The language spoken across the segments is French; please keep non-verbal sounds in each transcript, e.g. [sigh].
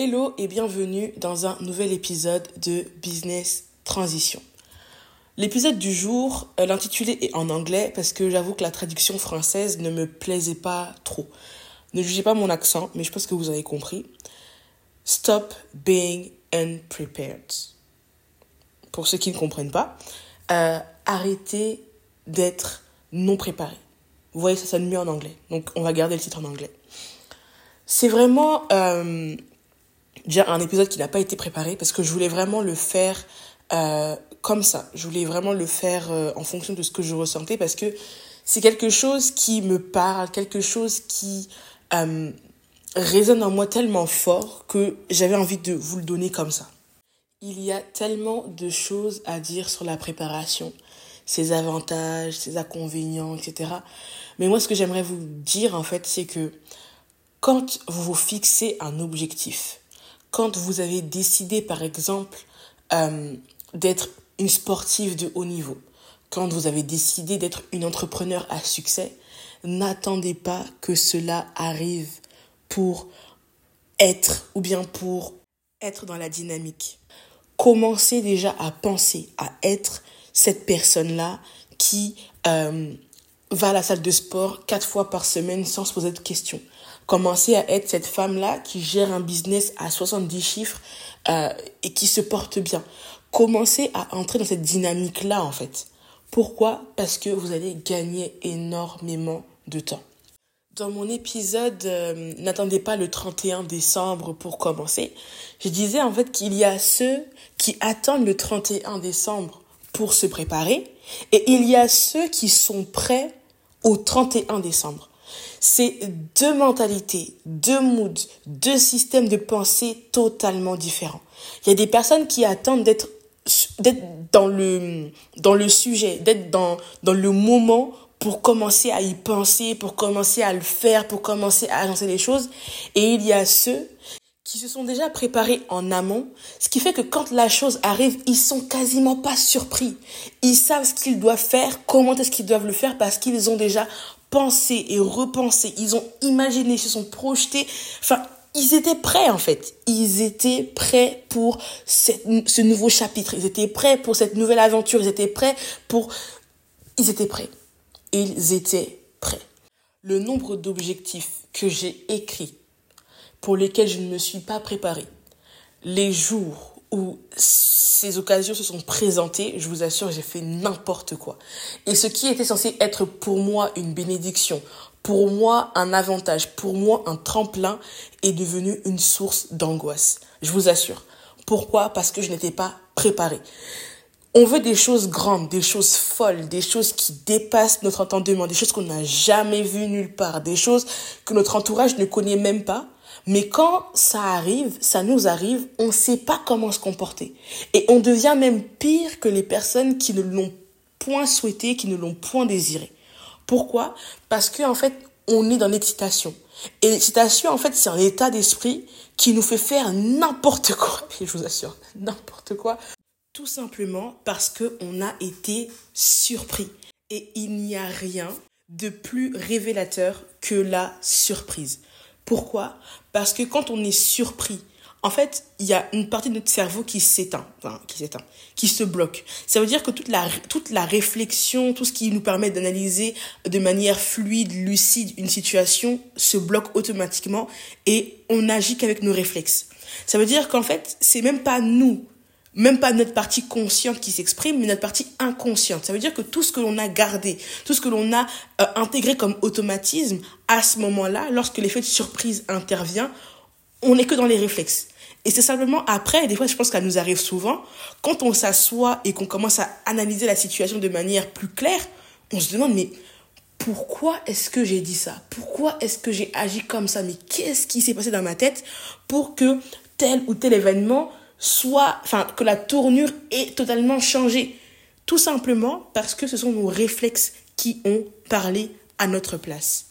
Hello et bienvenue dans un nouvel épisode de Business Transition. L'épisode du jour, euh, l'intitulé est en anglais parce que j'avoue que la traduction française ne me plaisait pas trop. Ne jugez pas mon accent, mais je pense que vous avez compris. Stop being unprepared. Pour ceux qui ne comprennent pas, euh, arrêtez d'être non préparé. Vous voyez, ça sonne mieux en anglais. Donc, on va garder le titre en anglais. C'est vraiment euh, déjà un épisode qui n'a pas été préparé parce que je voulais vraiment le faire euh, comme ça. Je voulais vraiment le faire euh, en fonction de ce que je ressentais parce que c'est quelque chose qui me parle, quelque chose qui euh, résonne en moi tellement fort que j'avais envie de vous le donner comme ça. Il y a tellement de choses à dire sur la préparation, ses avantages, ses inconvénients, etc. Mais moi, ce que j'aimerais vous dire, en fait, c'est que quand vous vous fixez un objectif, quand vous avez décidé, par exemple, euh, d'être une sportive de haut niveau, quand vous avez décidé d'être une entrepreneur à succès, n'attendez pas que cela arrive pour être ou bien pour être dans la dynamique. Commencez déjà à penser, à être cette personne-là qui euh, va à la salle de sport quatre fois par semaine sans se poser de questions. Commencez à être cette femme-là qui gère un business à 70 chiffres euh, et qui se porte bien. Commencez à entrer dans cette dynamique-là, en fait. Pourquoi? Parce que vous allez gagner énormément de temps. Dans mon épisode euh, N'attendez pas le 31 décembre pour commencer, je disais en fait qu'il y a ceux qui attendent le 31 décembre pour se préparer et il y a ceux qui sont prêts au 31 décembre. C'est deux mentalités, deux moods, deux systèmes de pensée totalement différents. Il y a des personnes qui attendent d'être d'être dans le dans le sujet, d'être dans dans le moment pour commencer à y penser, pour commencer à le faire, pour commencer à agencer les choses et il y a ceux qui se sont déjà préparés en amont, ce qui fait que quand la chose arrive, ils sont quasiment pas surpris. Ils savent ce qu'ils doivent faire, comment est-ce qu'ils doivent le faire parce qu'ils ont déjà pensé et repensé, ils ont imaginé, ils se sont projetés. Enfin, ils étaient prêts en fait. Ils étaient prêts pour ce nouveau chapitre. Ils étaient prêts pour cette nouvelle aventure. Ils étaient prêts pour... Ils étaient prêts. Ils étaient prêts. Le nombre d'objectifs que j'ai écrits pour lesquels je ne me suis pas préparée, les jours où ces occasions se sont présentées, je vous assure, j'ai fait n'importe quoi. Et ce qui était censé être pour moi une bénédiction, pour moi un avantage, pour moi un tremplin, est devenu une source d'angoisse. Je vous assure. Pourquoi? Parce que je n'étais pas préparée. On veut des choses grandes, des choses folles, des choses qui dépassent notre entendement, des choses qu'on n'a jamais vues nulle part, des choses que notre entourage ne connaît même pas. Mais quand ça arrive, ça nous arrive, on ne sait pas comment se comporter. Et on devient même pire que les personnes qui ne l'ont point souhaité, qui ne l'ont point désiré. Pourquoi? Parce qu'en en fait, on est dans l'excitation. Et l'excitation, en fait, c'est un état d'esprit qui nous fait faire n'importe quoi. [laughs] Je vous assure, n'importe quoi. Tout simplement parce qu'on a été surpris. Et il n'y a rien de plus révélateur que la surprise. Pourquoi? Parce que quand on est surpris, en fait, il y a une partie de notre cerveau qui s'éteint, qui s'éteint, qui se bloque. Ça veut dire que toute la, toute la réflexion, tout ce qui nous permet d'analyser de manière fluide, lucide une situation se bloque automatiquement et on n'agit qu'avec nos réflexes. Ça veut dire qu'en fait, c'est même pas nous, même pas notre partie consciente qui s'exprime, mais notre partie inconsciente. Ça veut dire que tout ce que l'on a gardé, tout ce que l'on a euh, intégré comme automatisme, à ce moment-là, lorsque l'effet de surprise intervient, on n'est que dans les réflexes. Et c'est simplement après, des fois je pense qu'elle nous arrive souvent, quand on s'assoit et qu'on commence à analyser la situation de manière plus claire, on se demande mais pourquoi est-ce que j'ai dit ça? Pourquoi est-ce que j'ai agi comme ça? Mais qu'est-ce qui s'est passé dans ma tête pour que tel ou tel événement soit, enfin, que la tournure ait totalement changé Tout simplement parce que ce sont nos réflexes qui ont parlé à notre place.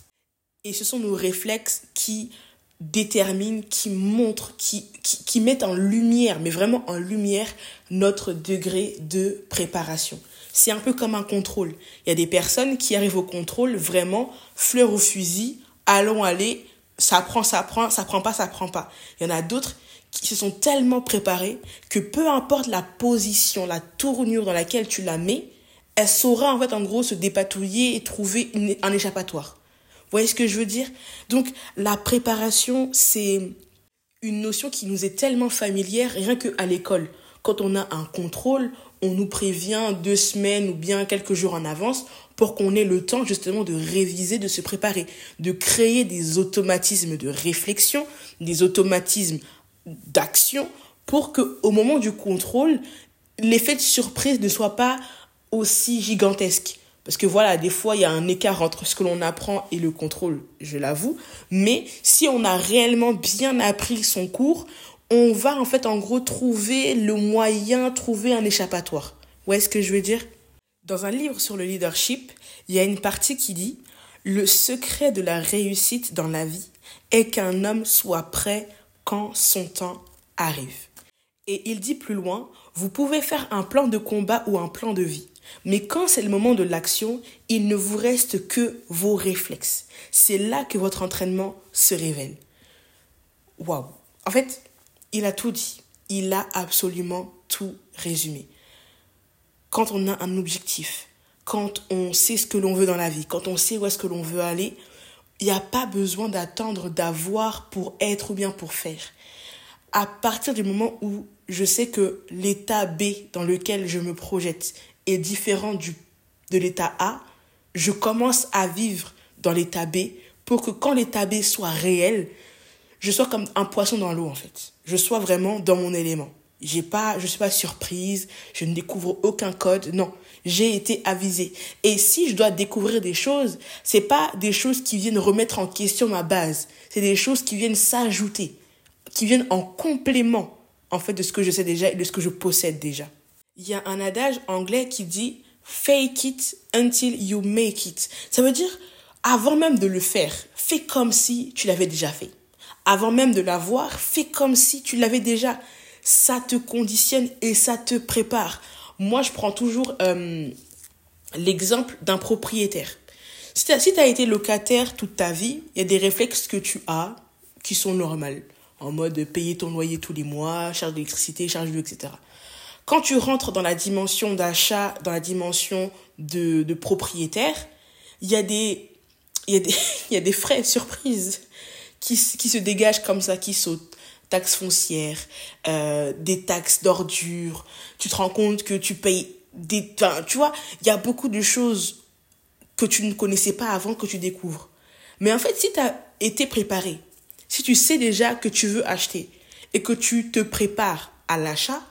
Et ce sont nos réflexes qui détermine, qui montre, qui, qui, qui met en lumière, mais vraiment en lumière, notre degré de préparation. C'est un peu comme un contrôle. Il y a des personnes qui arrivent au contrôle vraiment fleur au fusil, allons aller ça prend, ça prend, ça prend pas, ça prend pas. Il y en a d'autres qui se sont tellement préparés que peu importe la position, la tournure dans laquelle tu la mets, elle saura en fait en gros se dépatouiller et trouver un échappatoire. Vous voyez ce que je veux dire? Donc la préparation, c'est une notion qui nous est tellement familière, rien qu'à l'école. Quand on a un contrôle, on nous prévient deux semaines ou bien quelques jours en avance pour qu'on ait le temps justement de réviser, de se préparer, de créer des automatismes de réflexion, des automatismes d'action pour que au moment du contrôle, l'effet de surprise ne soit pas aussi gigantesque. Parce que voilà, des fois, il y a un écart entre ce que l'on apprend et le contrôle, je l'avoue. Mais si on a réellement bien appris son cours, on va en fait en gros trouver le moyen, trouver un échappatoire. Où est-ce que je veux dire? Dans un livre sur le leadership, il y a une partie qui dit Le secret de la réussite dans la vie est qu'un homme soit prêt quand son temps arrive. Et il dit plus loin, vous pouvez faire un plan de combat ou un plan de vie. Mais quand c'est le moment de l'action, il ne vous reste que vos réflexes. C'est là que votre entraînement se révèle. Waouh. En fait, il a tout dit. Il a absolument tout résumé. Quand on a un objectif, quand on sait ce que l'on veut dans la vie, quand on sait où est-ce que l'on veut aller, il n'y a pas besoin d'attendre d'avoir pour être ou bien pour faire. À partir du moment où je sais que l'état B dans lequel je me projette est différent du, de l'état A, je commence à vivre dans l'état B pour que quand l'état B soit réel, je sois comme un poisson dans l'eau en fait. Je sois vraiment dans mon élément. J'ai pas, je suis pas surprise, je ne découvre aucun code. Non, j'ai été avisé. Et si je dois découvrir des choses, c'est pas des choses qui viennent remettre en question ma base. C'est des choses qui viennent s'ajouter, qui viennent en complément, en fait, de ce que je sais déjà et de ce que je possède déjà. Il y a un adage anglais qui dit fake it until you make it. Ça veut dire, avant même de le faire, fais comme si tu l'avais déjà fait. Avant même de l'avoir, fais comme si tu l'avais déjà ça te conditionne et ça te prépare. Moi, je prends toujours euh, l'exemple d'un propriétaire. Si tu as, été locataire toute ta vie, il y a des réflexes que tu as qui sont normaux. En mode payer ton loyer tous les mois, charge d'électricité, charge d'eau, etc. Quand tu rentres dans la dimension d'achat, dans la dimension de, de propriétaire, il y a des, y a des, [laughs] y a des frais surprises qui, qui se dégagent comme ça, qui sautent taxes foncières, euh, des taxes d'ordures. Tu te rends compte que tu payes des... Enfin, tu vois, il y a beaucoup de choses que tu ne connaissais pas avant que tu découvres. Mais en fait, si tu as été préparé, si tu sais déjà que tu veux acheter et que tu te prépares à l'achat,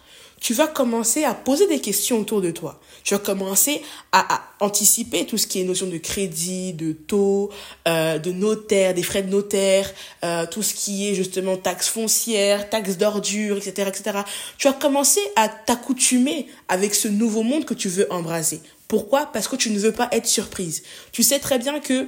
tu vas commencer à poser des questions autour de toi. Tu vas commencer à, anticiper tout ce qui est notion de crédit, de taux, euh, de notaire, des frais de notaire, euh, tout ce qui est justement taxes foncières, taxes d'ordures, etc., etc. Tu vas commencer à t'accoutumer avec ce nouveau monde que tu veux embrasser. Pourquoi? Parce que tu ne veux pas être surprise. Tu sais très bien que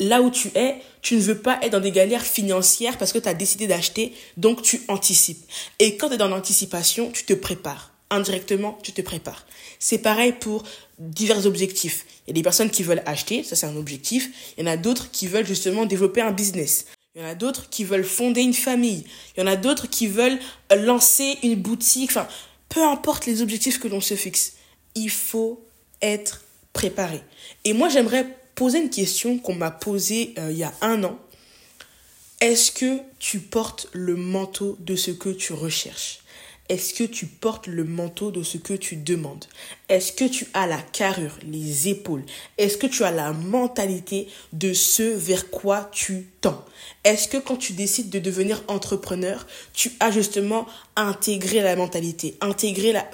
là où tu es, tu ne veux pas être dans des galères financières parce que tu as décidé d'acheter, donc tu anticipes. Et quand tu es dans l'anticipation, tu te prépares. Indirectement, tu te prépares. C'est pareil pour divers objectifs. Il y a des personnes qui veulent acheter, ça c'est un objectif. Il y en a d'autres qui veulent justement développer un business. Il y en a d'autres qui veulent fonder une famille. Il y en a d'autres qui veulent lancer une boutique. Enfin, peu importe les objectifs que l'on se fixe, il faut être préparé. Et moi, j'aimerais poser une question qu'on m'a posée euh, il y a un an. Est-ce que tu portes le manteau de ce que tu recherches? Est-ce que tu portes le manteau de ce que tu demandes? Est-ce que tu as la carrure, les épaules? Est-ce que tu as la mentalité de ce vers quoi tu tends? Est-ce que quand tu décides de devenir entrepreneur, tu as justement intégré la mentalité, intégré la...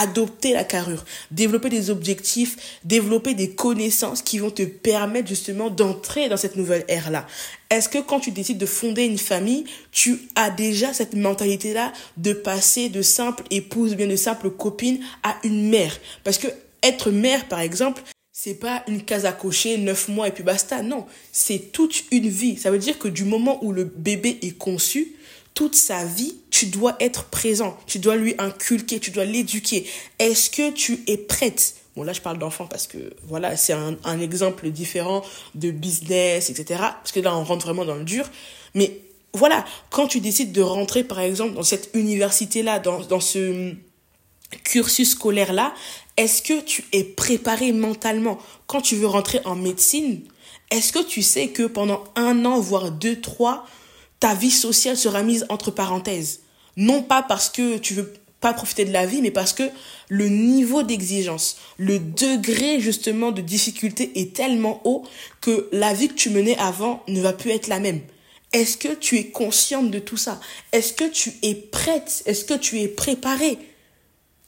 adopter la carrure, développer des objectifs, développer des connaissances qui vont te permettre justement d'entrer dans cette nouvelle ère-là. Est-ce que quand tu décides de fonder une famille, tu as déjà cette mentalité-là de passer de simple épouse, bien de simple copine à une mère? Parce que être mère, par exemple, c'est pas une case à cocher, neuf mois et puis basta. Non, c'est toute une vie. Ça veut dire que du moment où le bébé est conçu, toute sa vie, tu dois être présent, tu dois lui inculquer, tu dois l'éduquer. Est-ce que tu es prête? Bon, là, je parle d'enfants parce que, voilà, c'est un, un exemple différent de business, etc. Parce que là, on rentre vraiment dans le dur. Mais voilà, quand tu décides de rentrer, par exemple, dans cette université-là, dans, dans ce cursus scolaire-là, est-ce que tu es préparé mentalement? Quand tu veux rentrer en médecine, est-ce que tu sais que pendant un an, voire deux, trois, ta vie sociale sera mise entre parenthèses. Non pas parce que tu veux pas profiter de la vie, mais parce que le niveau d'exigence, le degré justement de difficulté est tellement haut que la vie que tu menais avant ne va plus être la même. Est-ce que tu es consciente de tout ça? Est-ce que tu es prête? Est-ce que tu es préparée?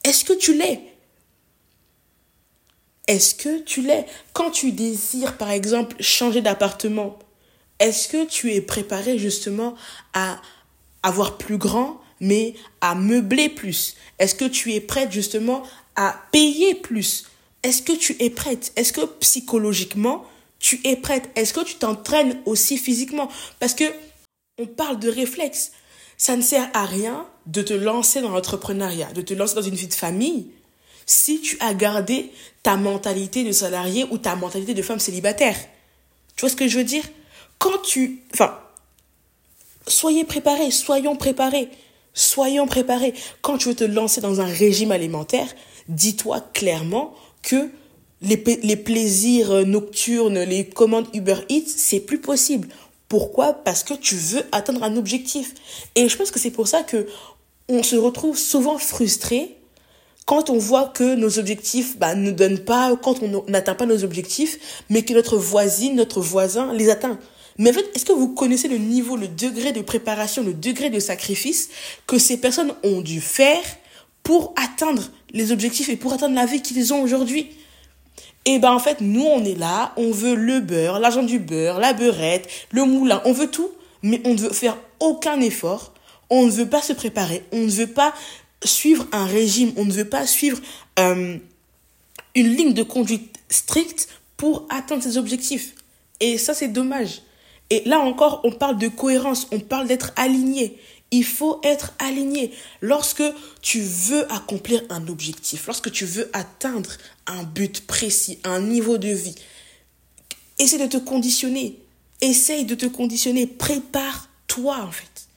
Est-ce que tu l'es? Est-ce que tu l'es? Quand tu désires, par exemple, changer d'appartement, est-ce que tu es préparé justement à avoir plus grand, mais à meubler plus? Est-ce que tu es prête justement à payer plus? Est-ce que tu es prête? Est-ce que psychologiquement, tu es prête? Est-ce que tu t'entraînes aussi physiquement? Parce que on parle de réflexe. Ça ne sert à rien de te lancer dans l'entrepreneuriat, de te lancer dans une vie de famille si tu as gardé ta mentalité de salarié ou ta mentalité de femme célibataire. Tu vois ce que je veux dire? Quand tu... Enfin, soyez préparés, soyons préparés. Soyons préparés. Quand tu veux te lancer dans un régime alimentaire, dis-toi clairement que les, les plaisirs nocturnes, les commandes Uber Eats, c'est plus possible. Pourquoi? Parce que tu veux atteindre un objectif. Et je pense que c'est pour ça que on se retrouve souvent frustré quand on voit que nos objectifs bah, ne donnent pas, quand on n'atteint pas nos objectifs, mais que notre voisine, notre voisin les atteint. Mais en fait, est-ce que vous connaissez le niveau, le degré de préparation, le degré de sacrifice que ces personnes ont dû faire pour atteindre les objectifs et pour atteindre la vie qu'ils ont aujourd'hui? Et ben en fait, nous on est là, on veut le beurre, l'argent du beurre, la beurrette, le moulin, on veut tout, mais on ne veut faire aucun effort, on ne veut pas se préparer, on ne veut pas suivre un régime, on ne veut pas suivre euh, une ligne de conduite stricte pour atteindre ses objectifs. Et ça c'est dommage. Et là encore, on parle de cohérence, on parle d'être aligné. Il faut être aligné. Lorsque tu veux accomplir un objectif, lorsque tu veux atteindre un but précis, un niveau de vie, essaie de te conditionner. Essaye de te conditionner. Prépare-toi, en fait.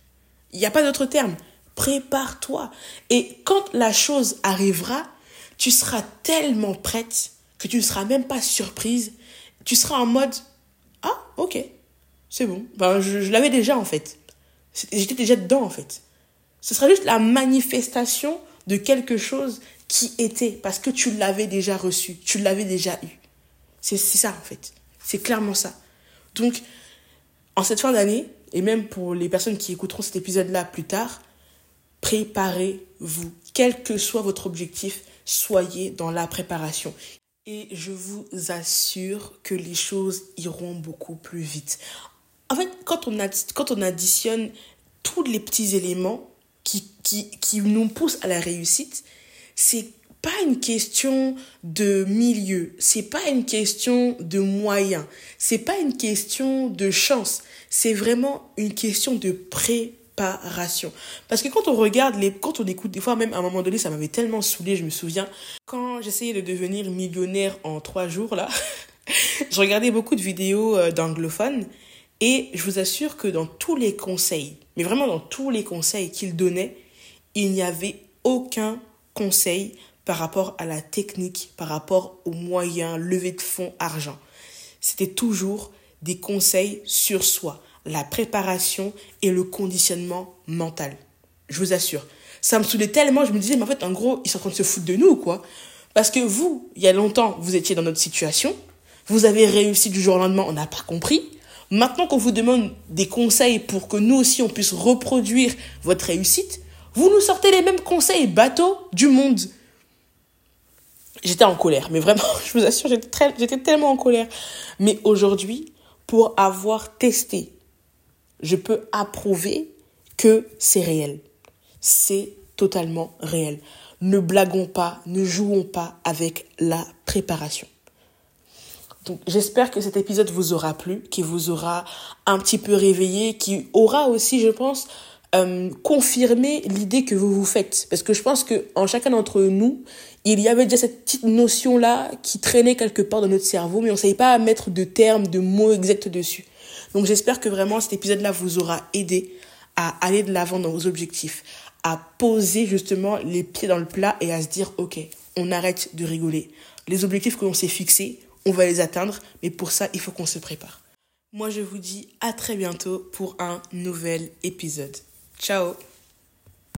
Il n'y a pas d'autre terme. Prépare-toi. Et quand la chose arrivera, tu seras tellement prête que tu ne seras même pas surprise. Tu seras en mode Ah, ok, c'est bon. Ben, je, je l'avais déjà, en fait. J'étais déjà dedans, en fait. Ce sera juste la manifestation de quelque chose qui était, parce que tu l'avais déjà reçu, tu l'avais déjà eu. C'est ça, en fait. C'est clairement ça. Donc, en cette fin d'année, et même pour les personnes qui écouteront cet épisode-là plus tard, préparez-vous. Quel que soit votre objectif, soyez dans la préparation. Et je vous assure que les choses iront beaucoup plus vite. En fait, quand on, quand on additionne tous les petits éléments qui, qui, qui nous poussent à la réussite, c'est pas une question de milieu, c'est pas une question de moyens, c'est pas une question de chance, c'est vraiment une question de préparation. Parce que quand on regarde les, quand on écoute, des fois même à un moment donné, ça m'avait tellement saoulé, je me souviens, quand j'essayais de devenir millionnaire en trois jours, là, [laughs] je regardais beaucoup de vidéos euh, d'anglophones et je vous assure que dans tous les conseils, mais vraiment dans tous les conseils qu'il donnait, il n'y avait aucun conseil par rapport à la technique, par rapport aux moyens, levée de fonds, argent. C'était toujours des conseils sur soi, la préparation et le conditionnement mental. Je vous assure. Ça me saoulait tellement, je me disais, mais en fait, en gros, ils sont en train de se foutre de nous, quoi? Parce que vous, il y a longtemps, vous étiez dans notre situation, vous avez réussi du jour au lendemain, on n'a pas compris. Maintenant qu'on vous demande des conseils pour que nous aussi on puisse reproduire votre réussite, vous nous sortez les mêmes conseils bateaux du monde. J'étais en colère, mais vraiment, [laughs] je vous assure, j'étais tellement en colère. Mais aujourd'hui, pour avoir testé, je peux approuver que c'est réel. C'est totalement réel. Ne blaguons pas, ne jouons pas avec la préparation. Donc j'espère que cet épisode vous aura plu, qui vous aura un petit peu réveillé, qui aura aussi, je pense, euh, confirmer l'idée que vous vous faites. Parce que je pense que en chacun d'entre nous, il y avait déjà cette petite notion-là qui traînait quelque part dans notre cerveau, mais on ne savait pas mettre de termes, de mots exacts dessus. Donc j'espère que vraiment cet épisode-là vous aura aidé à aller de l'avant dans vos objectifs, à poser justement les pieds dans le plat et à se dire, ok, on arrête de rigoler. Les objectifs que l'on s'est fixés, on va les atteindre, mais pour ça, il faut qu'on se prépare. Moi, je vous dis à très bientôt pour un nouvel épisode. Ciao